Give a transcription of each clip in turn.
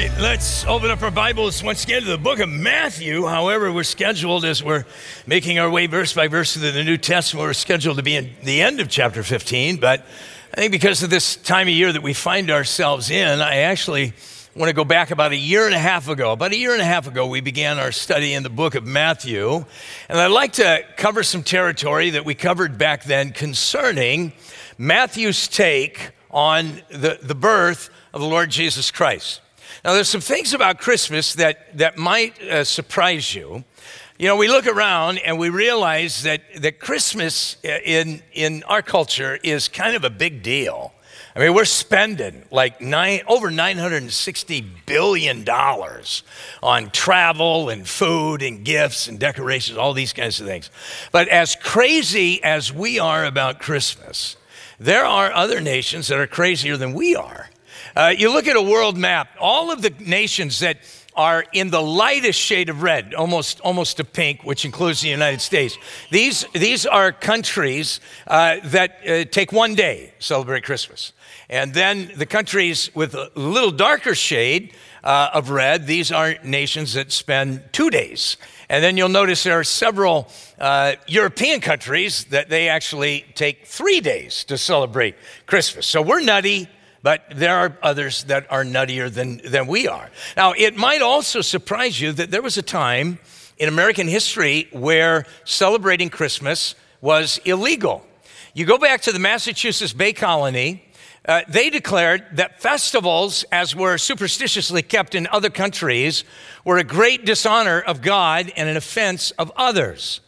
right, let's open up our Bibles once again to the book of Matthew. However, we're scheduled as we're making our way verse by verse through the New Testament, we're scheduled to be in the end of chapter 15. But I think because of this time of year that we find ourselves in, I actually want to go back about a year and a half ago. About a year and a half ago, we began our study in the book of Matthew. And I'd like to cover some territory that we covered back then concerning Matthew's take on the, the birth of the Lord Jesus Christ. Now, there's some things about Christmas that, that might uh, surprise you. You know, we look around and we realize that, that Christmas uh, in, in our culture is kind of a big deal. I mean, we're spending like nine, over $960 billion on travel and food and gifts and decorations, all these kinds of things. But as crazy as we are about Christmas, there are other nations that are crazier than we are. Uh, you look at a world map, all of the nations that are in the lightest shade of red, almost, almost to pink, which includes the United States. These, these are countries uh, that uh, take one day celebrate Christmas. And then the countries with a little darker shade uh, of red, these are nations that spend two days. And then you'll notice there are several uh, European countries that they actually take three days to celebrate Christmas. So we're nutty but there are others that are nuttier than, than we are. Now, it might also surprise you that there was a time in American history where celebrating Christmas was illegal. You go back to the Massachusetts Bay Colony, uh, they declared that festivals, as were superstitiously kept in other countries, were a great dishonor of God and an offense of others.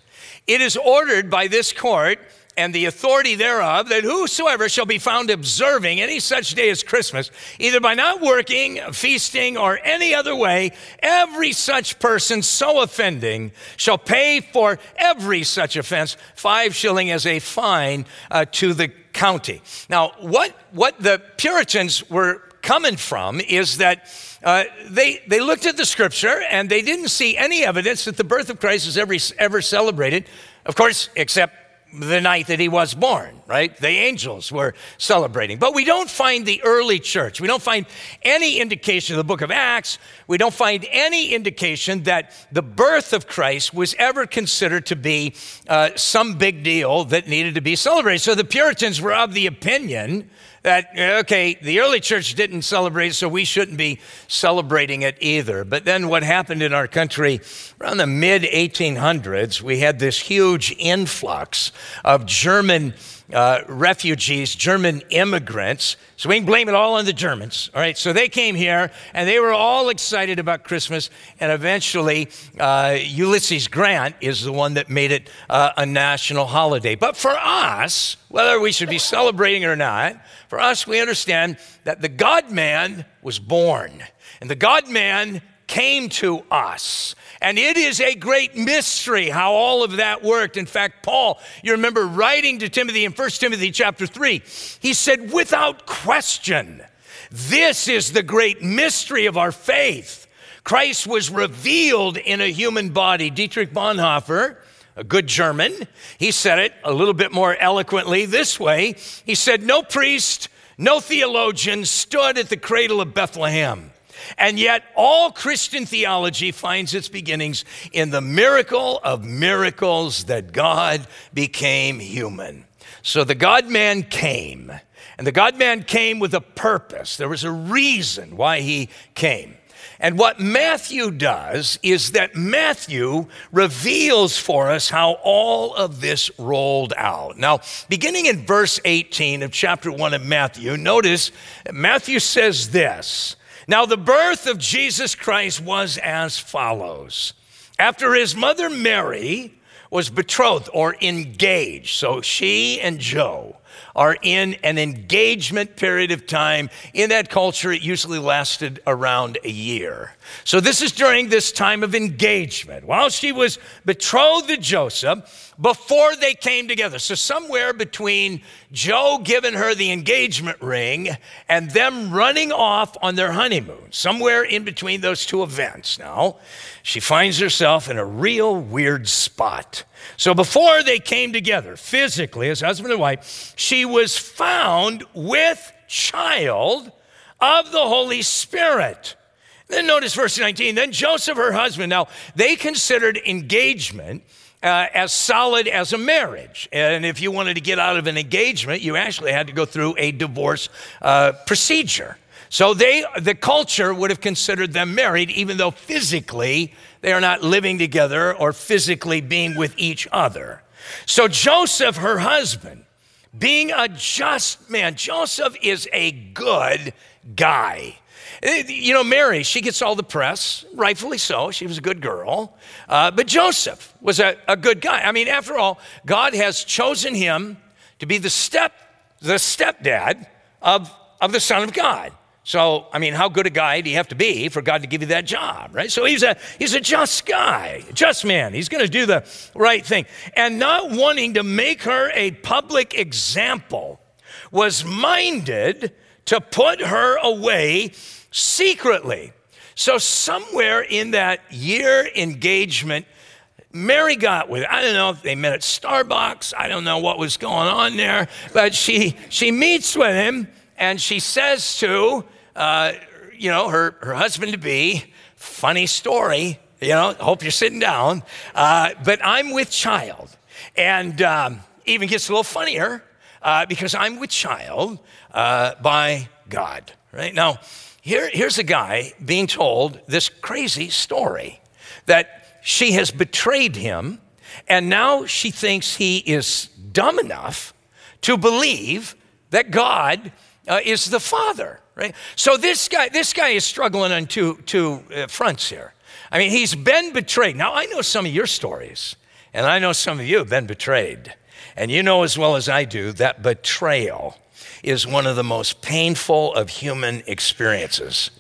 It is ordered by this court and the authority thereof, that whosoever shall be found observing any such day as Christmas, either by not working, feasting, or any other way, every such person so offending shall pay for every such offense five shilling as a fine uh, to the county. Now, what, what the Puritans were coming from is that uh, they, they looked at the scripture and they didn't see any evidence that the birth of Christ was ever, ever celebrated, of course, except the night that he was born, right? The angels were celebrating. But we don't find the early church. We don't find any indication in the book of Acts. We don't find any indication that the birth of Christ was ever considered to be uh, some big deal that needed to be celebrated. So the Puritans were of the opinion that, okay, the early church didn't celebrate, so we shouldn't be celebrating it either. But then what happened in our country around the mid 1800s, we had this huge influx of German uh, refugees, German immigrants. So we can blame it all on the Germans. All right, so they came here and they were all excited about Christmas, and eventually uh, Ulysses Grant is the one that made it uh, a national holiday. But for us, whether we should be celebrating or not, for us, we understand that the God man was born, and the God man came to us. And it is a great mystery how all of that worked. In fact, Paul, you remember writing to Timothy in 1 Timothy chapter 3, he said, without question, this is the great mystery of our faith. Christ was revealed in a human body. Dietrich Bonhoeffer, a good German, he said it a little bit more eloquently this way. He said, No priest, no theologian stood at the cradle of Bethlehem. And yet, all Christian theology finds its beginnings in the miracle of miracles that God became human. So the God man came, and the God man came with a purpose. There was a reason why he came. And what Matthew does is that Matthew reveals for us how all of this rolled out. Now, beginning in verse 18 of chapter 1 of Matthew, notice Matthew says this now, the birth of Jesus Christ was as follows. After his mother Mary was betrothed or engaged, so she and Joe are in an engagement period of time. In that culture, it usually lasted around a year. So, this is during this time of engagement. While she was betrothed to Joseph, before they came together. So, somewhere between Joe giving her the engagement ring and them running off on their honeymoon, somewhere in between those two events now, she finds herself in a real weird spot. So, before they came together physically as husband and wife, she was found with child of the Holy Spirit. Then notice verse 19. Then Joseph, her husband, now they considered engagement uh, as solid as a marriage. And if you wanted to get out of an engagement, you actually had to go through a divorce uh, procedure. So they, the culture would have considered them married, even though physically they are not living together or physically being with each other. So Joseph, her husband, being a just man, Joseph is a good guy. Eh, you know, Mary, she gets all the press, rightfully so. She was a good girl. Uh, but Joseph was a, a good guy. I mean, after all, God has chosen him to be the step, the stepdad of, of the Son of God. So, I mean, how good a guy do you have to be for God to give you that job, right? So he's a he's a just guy, just man. He's going to do the right thing. And not wanting to make her a public example was minded to put her away secretly. So, somewhere in that year engagement, Mary got with it. I don't know if they met at Starbucks. I don't know what was going on there, but she she meets with him and she says to uh, you know her her husband to be, funny story. You know, hope you're sitting down. Uh, but I'm with child, and um, even gets a little funnier uh, because I'm with child uh, by God. Right now here, here's a guy being told this crazy story that she has betrayed him, and now she thinks he is dumb enough to believe that God uh, is the Father. Right? So this guy, this guy is struggling on two, two uh, fronts here. I mean, he's been betrayed. Now, I know some of your stories, and I know some of you have been betrayed. And you know as well as I do that betrayal is one of the most painful of human experiences.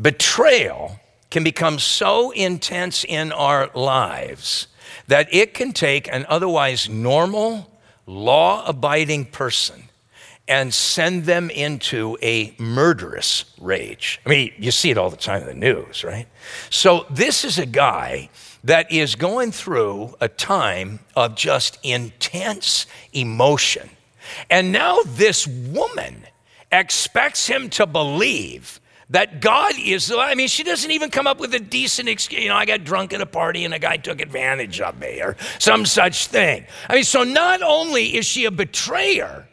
Betrayal can become so intense in our lives that it can take an otherwise normal, law abiding person and send them into a murderous rage. I mean, you see it all the time in the news, right? So, this is a guy that is going through a time of just intense emotion and now this woman expects him to believe that God is, I mean, she doesn't even come up with a decent excuse. You know, I got drunk at a party and a guy took advantage of me or some such thing. I mean, so not only is she a betrayer,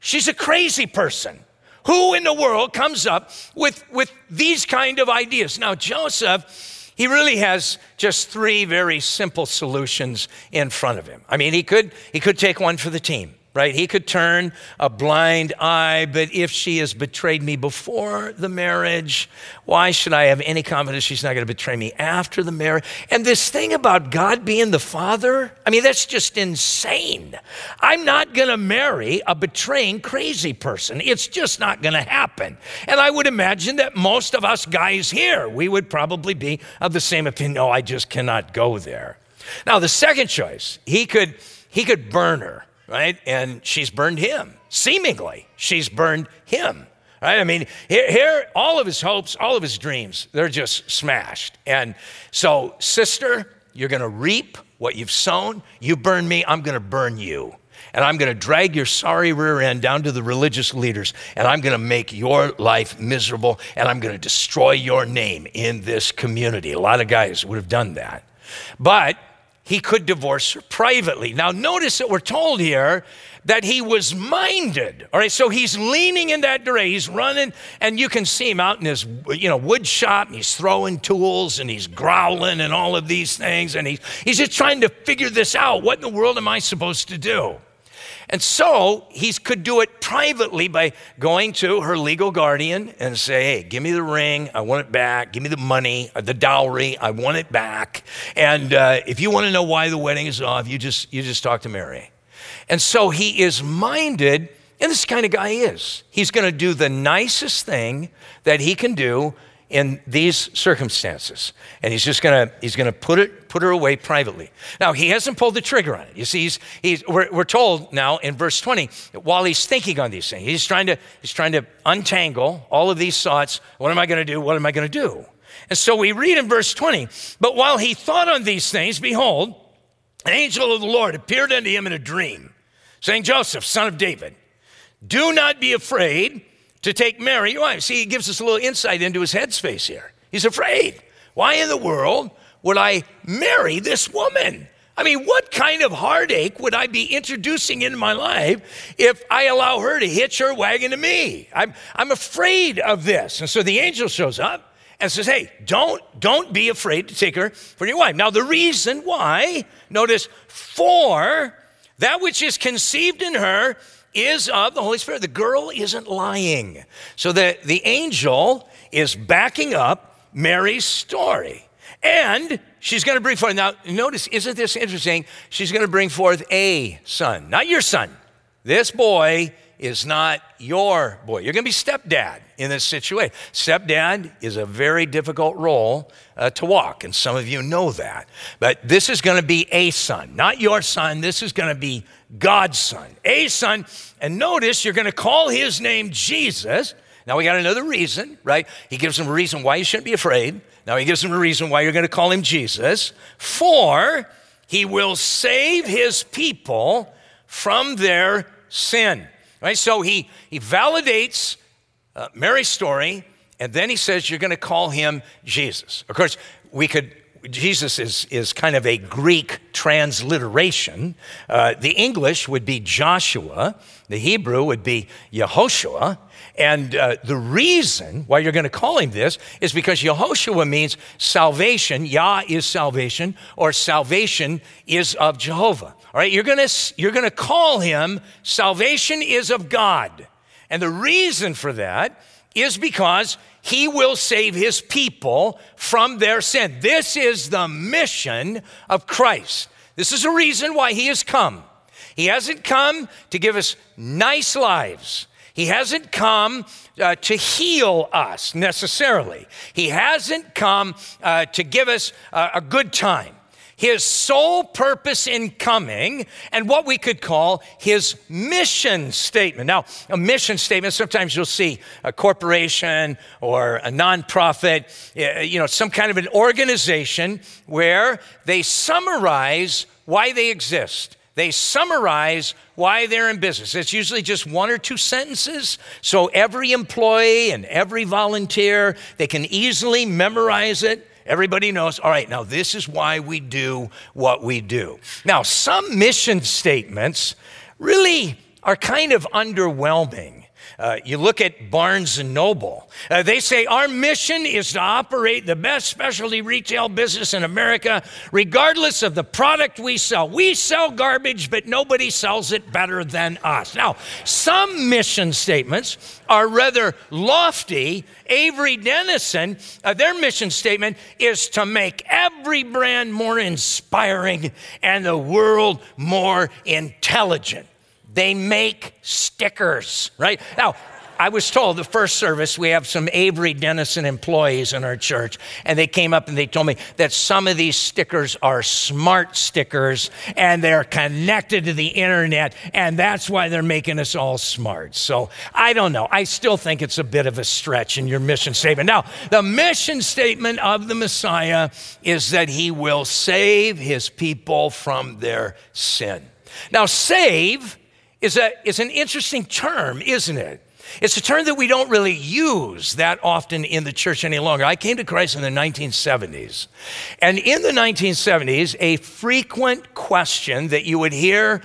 she's a crazy person. Who in the world comes up with, with these kind of ideas? Now, Joseph, he really has just three very simple solutions in front of him. I mean, he could, he could take one for the team right? He could turn a blind eye, but if she has betrayed me before the marriage, why should I have any confidence she's not going to betray me after the marriage? And this thing about God being the father, I mean, that's just insane. I'm not going to marry a betraying crazy person. It's just not going to happen. And I would imagine that most of us guys here, we would probably be of the same opinion. No, I just cannot go there. Now, the second choice, he could he could burn her right? And she's burned him. Seemingly, she's burned him. Right? I mean, here, here, all of his hopes, all of his dreams, they're just smashed. And so, sister, you're going to reap what you've sown. You burn me, I'm going to burn you. And I'm going to drag your sorry rear end down to the religious leaders, and I'm going to make your life miserable, and I'm going to destroy your name in this community. A lot of guys would have done that. But he could divorce her privately. Now, notice that we're told here that he was minded. All right, so he's leaning in that direction. He's running, and you can see him out in his you know wood shop, and he's throwing tools and he's growling and all of these things, and he's he's just trying to figure this out. What in the world am I supposed to do? And so he could do it privately by going to her legal guardian and say, hey, give me the ring. I want it back. Give me the money, uh, the dowry. I want it back. And uh, if you want to know why the wedding is off, you just, you just talk to Mary. And so he is minded, and this kind of guy is. He's going to do the nicest thing that he can do in these circumstances. And he's just gonna, he's gonna put it, put her away privately. Now, he hasn't pulled the trigger on it. You see, he's, he's, we're, we're told now in verse 20, while he's thinking on these things, he's trying to, he's trying to untangle all of these thoughts. What am I gonna do? What am I gonna do? And so we read in verse 20, but while he thought on these things, behold, an angel of the Lord appeared unto him in a dream, saying, Joseph, son of David, do not be afraid to take Mary, your wife. See, he gives us a little insight into his headspace here. He's afraid. Why in the world would I marry this woman? I mean, what kind of heartache would I be introducing into my life if I allow her to hitch her wagon to me? I'm, I'm afraid of this. And so the angel shows up and says, Hey, don't, don't be afraid to take her for your wife. Now, the reason why, notice, for that which is conceived in her is of the Holy Spirit. The girl isn't lying. So the, the angel is backing up Mary's story. And she's going to bring forth, now notice, isn't this interesting? She's going to bring forth a son, not your son. This boy is not your boy. You're going to be stepdad in this situation. Stepdad is a very difficult role uh, to walk, and some of you know that. But this is going to be a son, not your son. This is going to be God's son, a son. And notice you're going to call his name Jesus. Now we got another reason, right? He gives him a reason why you shouldn't be afraid. Now he gives him a reason why you're going to call him Jesus. For he will save his people from their sin. Right? So he, he validates uh, Mary's story, and then he says, You're going to call him Jesus. Of course, we could Jesus is, is kind of a Greek transliteration. Uh, the English would be Joshua, the Hebrew would be Yehoshua. And uh, the reason why you're going to call him this is because Yehoshua means salvation. Yah is salvation, or salvation is of Jehovah. All right, you're going to you're going to call him salvation is of God. And the reason for that is because he will save his people from their sin. This is the mission of Christ. This is a reason why he has come. He hasn't come to give us nice lives. He hasn't come uh, to heal us necessarily. He hasn't come uh, to give us uh, a good time his sole purpose in coming and what we could call his mission statement. Now, a mission statement, sometimes you'll see a corporation or a nonprofit, you know, some kind of an organization where they summarize why they exist. They summarize why they're in business. It's usually just one or two sentences. So every employee and every volunteer, they can easily memorize it. Everybody knows, all right, now this is why we do what we do. Now, some mission statements really are kind of underwhelming. Uh, you look at Barnes and Noble. Uh, they say our mission is to operate the best specialty retail business in America, regardless of the product we sell. We sell garbage, but nobody sells it better than us. Now, some mission statements are rather lofty. Avery Dennison, uh, their mission statement is to make every brand more inspiring and the world more intelligent. They make stickers, right? Now, I was told the first service we have some Avery Dennison employees in our church, and they came up and they told me that some of these stickers are smart stickers and they're connected to the internet, and that's why they're making us all smart. So I don't know. I still think it's a bit of a stretch in your mission statement. Now, the mission statement of the Messiah is that he will save his people from their sin. Now, save is, a, is an interesting term, isn't it? It's a term that we don't really use that often in the church any longer. I came to Christ in the 1970s. And in the 1970s, a frequent question that you would hear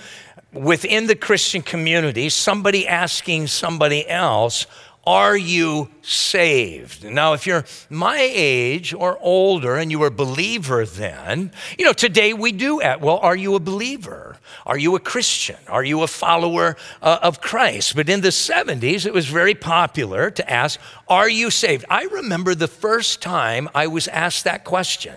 within the Christian community, somebody asking somebody else, are you saved? Now, if you're my age or older and you were a believer then, you know, today we do at, well, are you a believer? Are you a Christian? Are you a follower uh, of Christ? But in the 70s, it was very popular to ask, are you saved? I remember the first time I was asked that question.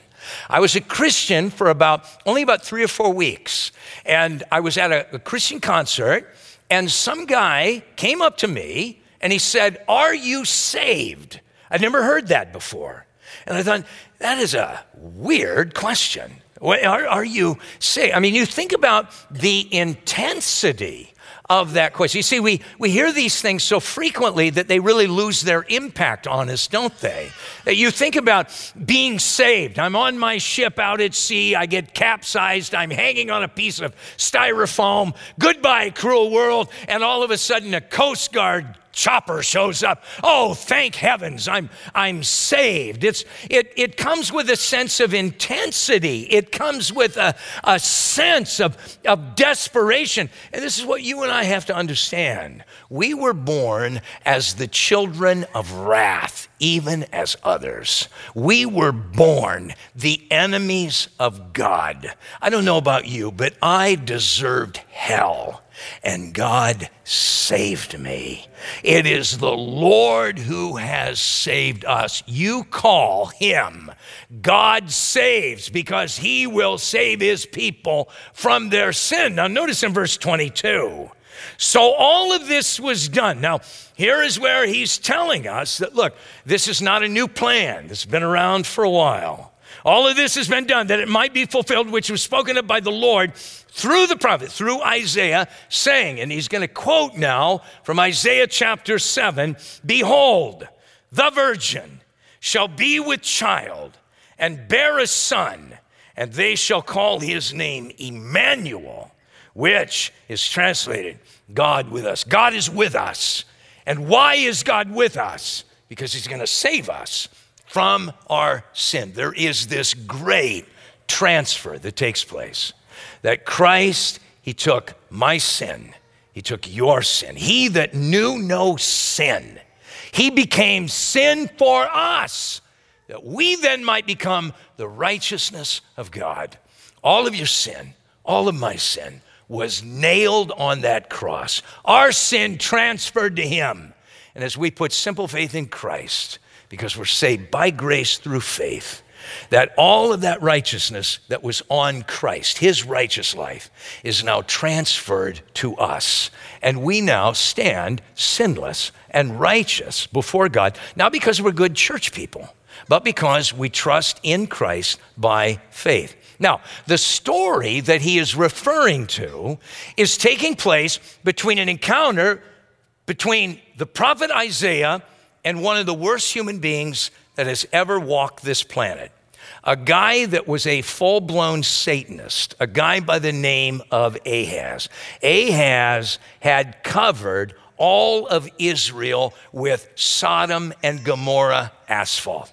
I was a Christian for about only about three or four weeks, and I was at a, a Christian concert, and some guy came up to me and he said, Are you saved? I'd never heard that before. And I thought, that is a weird question. Are, are you saved? I mean, you think about the intensity of that question. You see, we, we hear these things so frequently that they really lose their impact on us, don't they? That you think about being saved. I'm on my ship out at sea, I get capsized, I'm hanging on a piece of styrofoam. Goodbye, cruel world. And all of a sudden, a Coast Guard chopper shows up. Oh, thank heavens, I'm, I'm saved. It's, it, it comes with a sense of intensity, it comes with a, a sense of, of desperation. And this is what you and I have to understand. We were born as the children of wrath, even as others. We were born the enemies of God. I don't know about you, but I deserved hell and God saved me. It is the Lord who has saved us. You call him. God saves because he will save his people from their sin. Now, notice in verse 22. So, all of this was done. Now, here is where he's telling us that look, this is not a new plan, has been around for a while. All of this has been done that it might be fulfilled, which was spoken of by the Lord through the prophet, through Isaiah, saying, and he's going to quote now from Isaiah chapter 7 Behold, the virgin shall be with child and bear a son, and they shall call his name Emmanuel, which is translated God with us. God is with us. And why is God with us? Because he's going to save us from our sin. There is this great transfer that takes place that Christ, He took my sin, He took your sin. He that knew no sin, He became sin for us, that we then might become the righteousness of God. All of your sin, all of my sin, was nailed on that cross. Our sin transferred to Him. And as we put simple faith in Christ, because we're saved by grace through faith, that all of that righteousness that was on Christ, his righteous life, is now transferred to us. And we now stand sinless and righteous before God, not because we're good church people, but because we trust in Christ by faith. Now, the story that he is referring to is taking place between an encounter between the prophet Isaiah and one of the worst human beings that has ever walked this planet a guy that was a full blown Satanist, a guy by the name of Ahaz. Ahaz had covered all of Israel with Sodom and Gomorrah asphalt.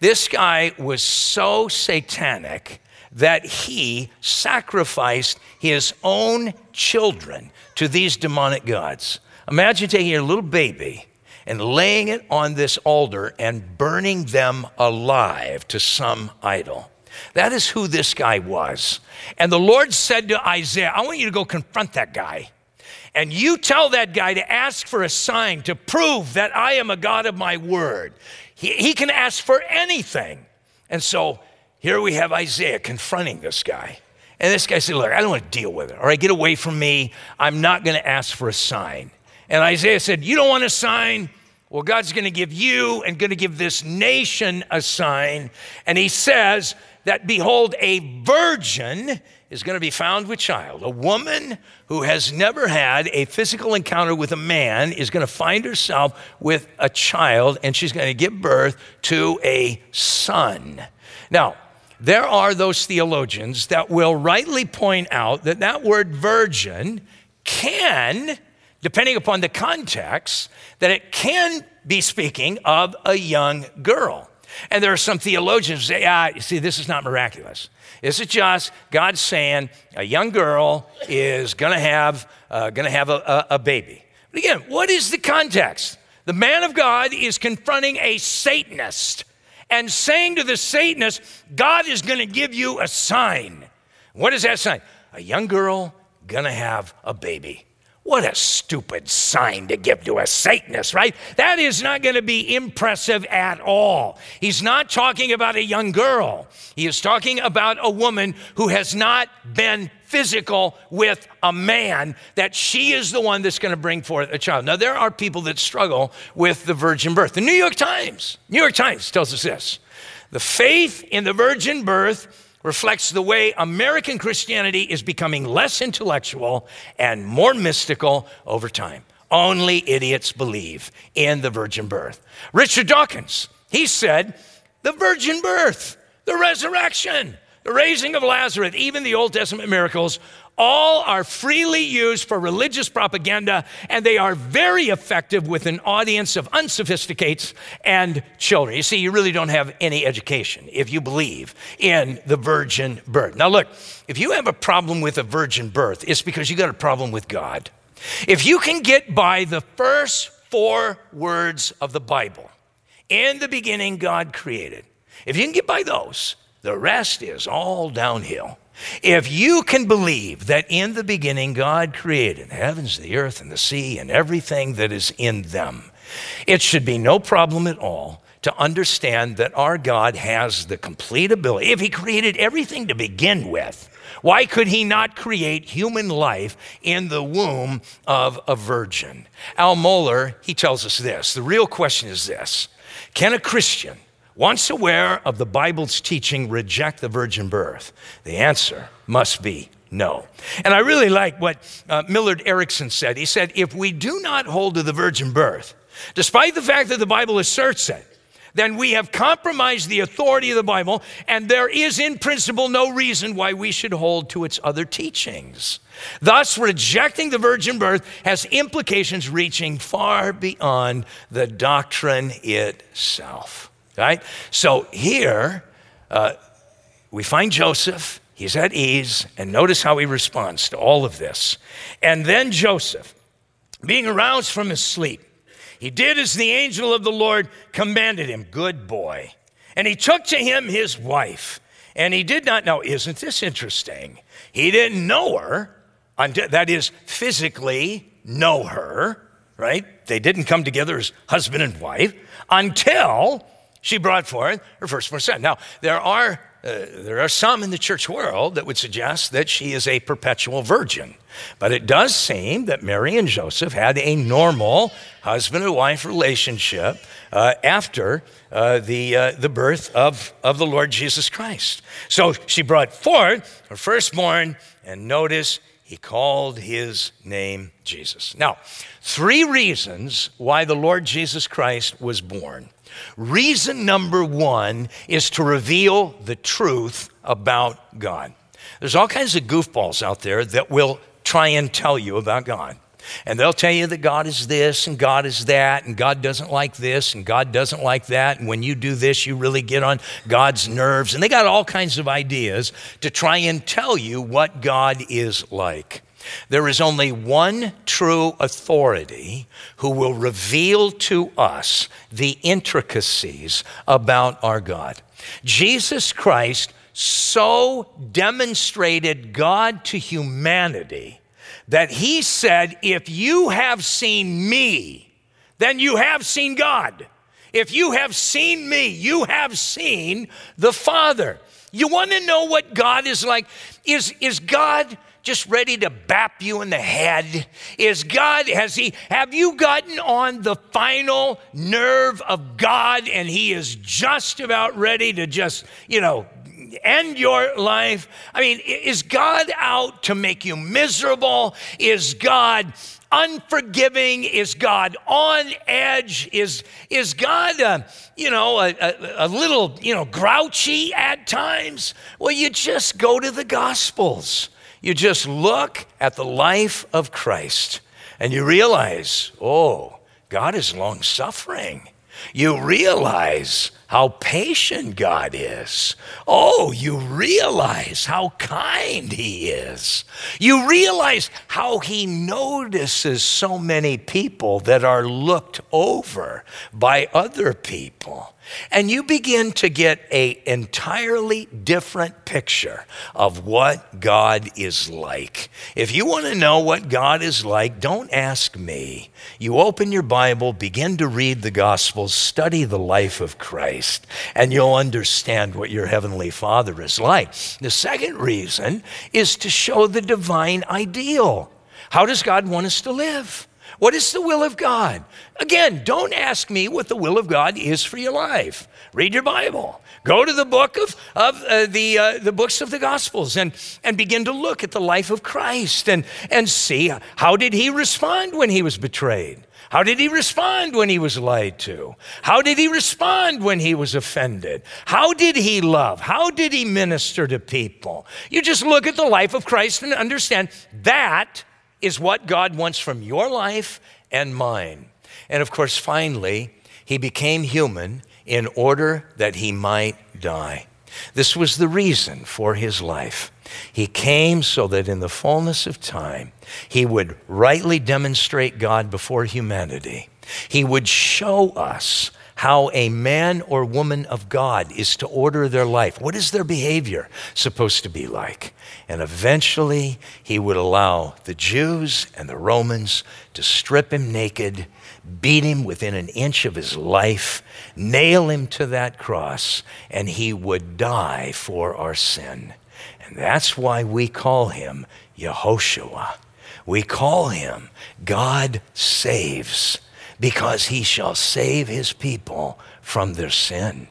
This guy was so satanic that he sacrificed his own children to these demonic gods. Imagine taking your little baby and laying it on this altar and burning them alive to some idol. That is who this guy was. And the Lord said to Isaiah, I want you to go confront that guy. And you tell that guy to ask for a sign to prove that I am a God of my word. He, he can ask for anything. And so here we have Isaiah confronting this guy. And this guy said, Look, I don't want to deal with it. All right, get away from me. I'm not going to ask for a sign. And Isaiah said, You don't want a sign? Well, God's going to give you and going to give this nation a sign. And he says that, behold, a virgin is going to be found with child. A woman who has never had a physical encounter with a man is going to find herself with a child, and she's going to give birth to a son. Now, there are those theologians that will rightly point out that that word virgin can depending upon the context, that it can be speaking of a young girl. And there are some theologians who say, ah, you see, this is not miraculous. This is just God saying a young girl is going to have, uh, gonna have a, a, a baby. But again, what is the context? The man of God is confronting a Satanist and saying to the Satanist, God is going to give you a sign. What is that sign? A young girl going to have a baby. What a stupid sign to give to a Satanist, right? That is not going to be impressive at all. He's not talking about a young girl. He is talking about a woman who has not been physical with a man, that she is the one that's going to bring forth a child. Now, there are people that struggle with the virgin birth. The New York Times, New York Times tells us this the faith in the virgin birth reflects the way American Christianity is becoming less intellectual and more mystical over time. Only idiots believe in the virgin birth. Richard Dawkins, he said, the virgin birth, the resurrection, the raising of Lazarus, even the Old Testament miracles All are freely used for religious propaganda, and they are very effective with an audience of unsophisticates and children. You see, you really don't have any education if you believe in the virgin birth. Now, look, if you have a problem with a virgin birth, it's because you got a problem with God. If you can get by the first four words of the Bible, in the beginning, God created, if you can get by those, the rest is all downhill. If you can believe that in the beginning God created the heavens, the earth, and the sea, and everything that is in them, it should be no problem at all to understand that our God has the complete ability. If He created everything to begin with, why could He not create human life in the womb of a virgin? Al Mohler, he tells us this. The real question is this Can a Christian once aware of the Bible's teaching, reject the virgin birth? The answer must be no. And I really like what uh, Millard Erickson said. He said, if we do not hold to the virgin birth, despite the fact that the Bible asserts it, then we have compromised the authority of the Bible, and there is, in principle, no reason why we should hold to its other teachings. Thus, rejecting the virgin birth has implications reaching far beyond the doctrine itself. Right? So here, uh, we find Joseph. He's at ease, and notice how he responds to all of this. And then Joseph, being aroused from his sleep, he did as the angel of the Lord commanded him. Good boy. And he took to him his wife. And he did not know, isn't this interesting? He didn't know her, that is, physically know her, right? They didn't come together as husband and wife until she brought forth her firstborn son. Now, there are, uh, there are some in the church world that would suggest that she is a perpetual virgin. But it does seem that Mary and Joseph had a normal husband and wife relationship uh, after uh, the, uh, the birth of, of the Lord Jesus Christ. So she brought forth her firstborn, and notice he called his name Jesus. Now, three reasons why the Lord Jesus Christ was born. Reason number one is to reveal the truth about God. There's all kinds of goofballs out there that will try and tell you about God. And they'll tell you that God is this and God is that, and God doesn't like this and God doesn't like that. And when you do this, you really get on God's nerves. And they got all kinds of ideas to try and tell you what God is like. There is only one true authority who will reveal to us the intricacies about our God. Jesus Christ so demonstrated God to humanity that he said, If you have seen me, then you have seen God. If you have seen me, you have seen the Father. You want to know what God is like? Is, is God just ready to bap you in the head? Is God, has He, have you gotten on the final nerve of God and He is just about ready to just, you know, end your life? I mean, is God out to make you miserable? Is God unforgiving? Is God on edge? Is, is God, uh, you know, a, a, a little, you know, grouchy at times? Well, you just go to the Gospels. You just look at the life of Christ and you realize, oh, God is long suffering. You realize how patient God is. Oh, you realize how kind He is. You realize how He notices so many people that are looked over by other people. And you begin to get a entirely different picture of what God is like. If you want to know what God is like, don't ask me. You open your Bible, begin to read the Gospels, study the life of Christ, and you'll understand what your Heavenly Father is like. The second reason is to show the divine ideal. How does God want us to live? What is the will of God? Again, don't ask me what the will of God is for your life. Read your Bible. Go to the book of, of uh, the, uh, the books of the Gospels and, and begin to look at the life of Christ and, and see how did he respond when he was betrayed? How did he respond when he was lied to? How did he respond when he was offended? How did he love? How did he minister to people? You just look at the life of Christ and understand that is what God wants from your life and mine. And of course, finally, he became human in order that he might die. This was the reason for his life. He came so that in the fullness of time, he would rightly demonstrate God before humanity. He would show us how a man or woman of God is to order their life. What is their behavior supposed to be like? And eventually, he would allow the Jews and the Romans to strip him naked, beat him within an inch of his life, nail him to that cross, and he would die for our sin. And that's why we call him Yehoshua. We call him God saves because he shall save his people from their sin.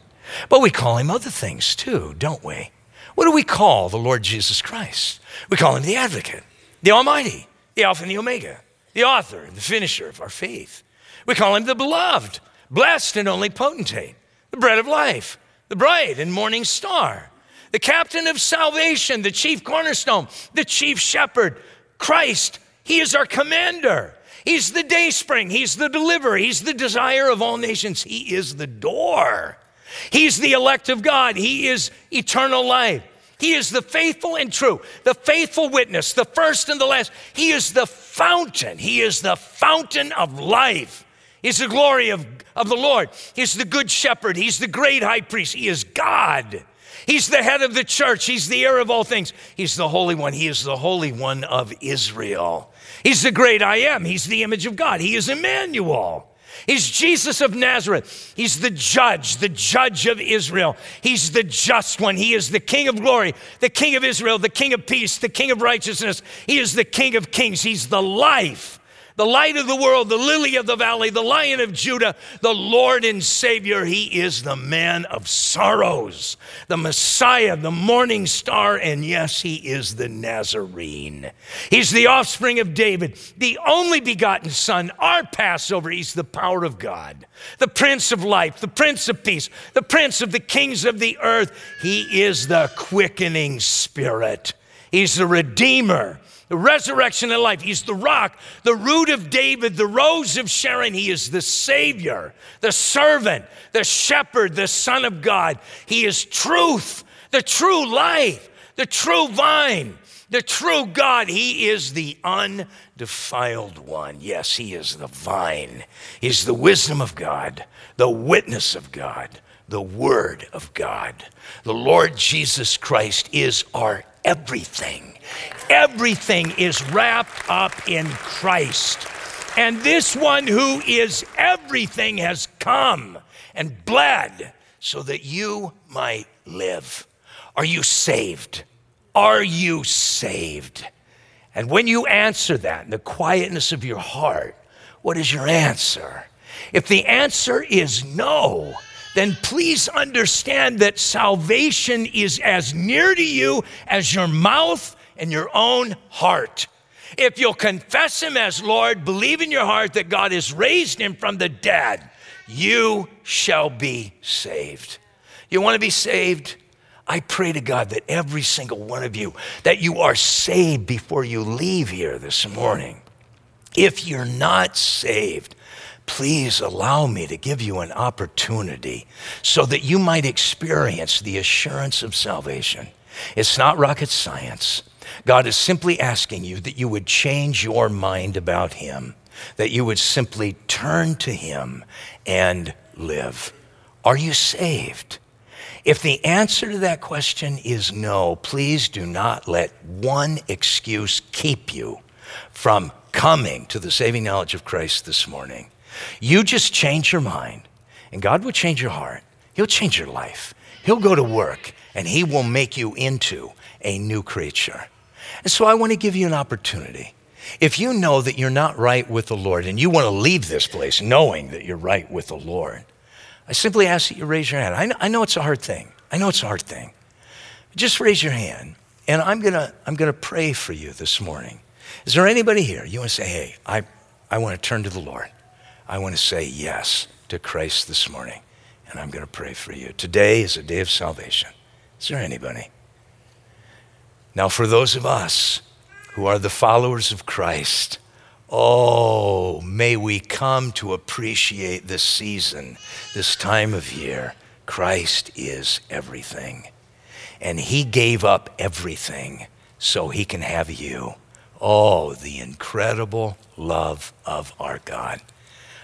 But we call him other things too, don't we? What do we call the Lord Jesus Christ? We call him the advocate, the Almighty, the Alpha and the Omega, the author and the finisher of our faith. We call him the beloved, blessed and only potentate, the bread of life, the bright and morning star, the captain of salvation, the chief cornerstone, the chief shepherd, Christ. He is our commander. He's the day spring. He's the deliverer. He's the desire of all nations. He is the door. He's the elect of God. He is eternal life. He is the faithful and true, the faithful witness, the first and the last. He is the fountain. He is the fountain of life. He's the glory of, of the Lord. He's the good shepherd. He's the great high priest. He is God. He's the head of the church. He's the heir of all things. He's the Holy One. He is the Holy One of Israel. He's the great I am. He's the image of God. He is Emmanuel. He's Jesus of Nazareth. He's the judge, the judge of Israel. He's the just one. He is the King of glory, the King of Israel, the King of peace, the King of righteousness. He is the King of kings. He's the life the light of the world, the lily of the valley, the lion of Judah, the Lord and Savior. He is the man of sorrows, the Messiah, the morning star, and yes, he is the Nazarene. He's the offspring of David, the only begotten Son, our Passover. He's the power of God, the Prince of life, the Prince of peace, the Prince of the kings of the earth. He is the quickening spirit. He's the Redeemer the resurrection and life. He's the rock, the root of David, the rose of Sharon. He is the Savior, the servant, the shepherd, the Son of God. He is truth, the true life, the true vine, the true God. He is the undefiled one. Yes, He is the vine. He's the wisdom of God, the witness of God, the Word of God. The Lord Jesus Christ is our everything. Everything is wrapped up in Christ. And this one who is everything has come and bled so that you might live. Are you saved? Are you saved? And when you answer that in the quietness of your heart, what is your answer? If the answer is no, then please understand that salvation is as near to you as your mouth in your own heart. If you'll confess Him as Lord, believe in your heart that God has raised Him from the dead, you shall be saved. You want to be saved? I pray to God that every single one of you, that you are saved before you leave here this morning. If you're not saved, please allow me to give you an opportunity so that you might experience the assurance of salvation. It's not rocket science. God is simply asking you that you would change your mind about Him, that you would simply turn to Him and live. Are you saved? If the answer to that question is no, please do not let one excuse keep you from coming to the saving knowledge of Christ this morning. You just change your mind, and God will change your heart. He'll change your life. He'll go to work, and He will make you into a new creature. And so I want to give you an opportunity. If you know that you're not right with the Lord and you want to leave this place knowing that you're right with the Lord, I simply ask that you raise your hand. I know, I know it's a hard thing. I know it's a hard thing. Just raise your hand, and I'm going to I'm to pray for you this morning. Is there anybody here? You want to say, hey, I, I want to turn to the Lord. I want to say yes to Christ this morning, and I'm going to pray for you. Today is a day of salvation. Is there anybody? Now, for those of us who are the followers of Christ, oh, may we come to appreciate this season, this time of year. Christ is everything. And He gave up everything so He can have you. Oh, the incredible love of our God.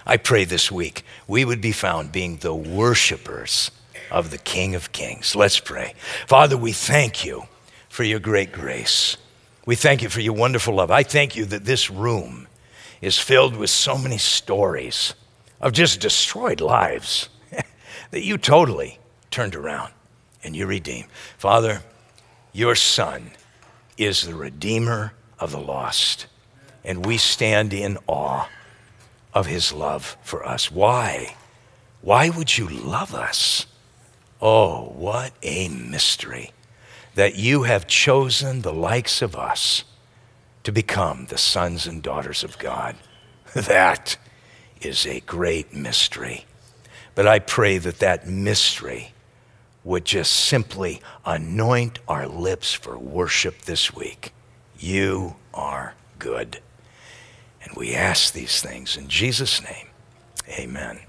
I pray this week we would be found being the worshipers of the King of Kings. Let's pray. Father, we thank you for your great grace. We thank you for your wonderful love. I thank you that this room is filled with so many stories of just destroyed lives that you totally turned around and you redeemed. Father, your Son is the Redeemer of the lost, and we stand in awe of his love for us. Why? Why would you love us? Oh, what a mystery that you have chosen the likes of us to become the sons and daughters of God. That is a great mystery. But I pray that that mystery would just simply anoint our lips for worship this week. You are good. And we ask these things in Jesus' name. Amen.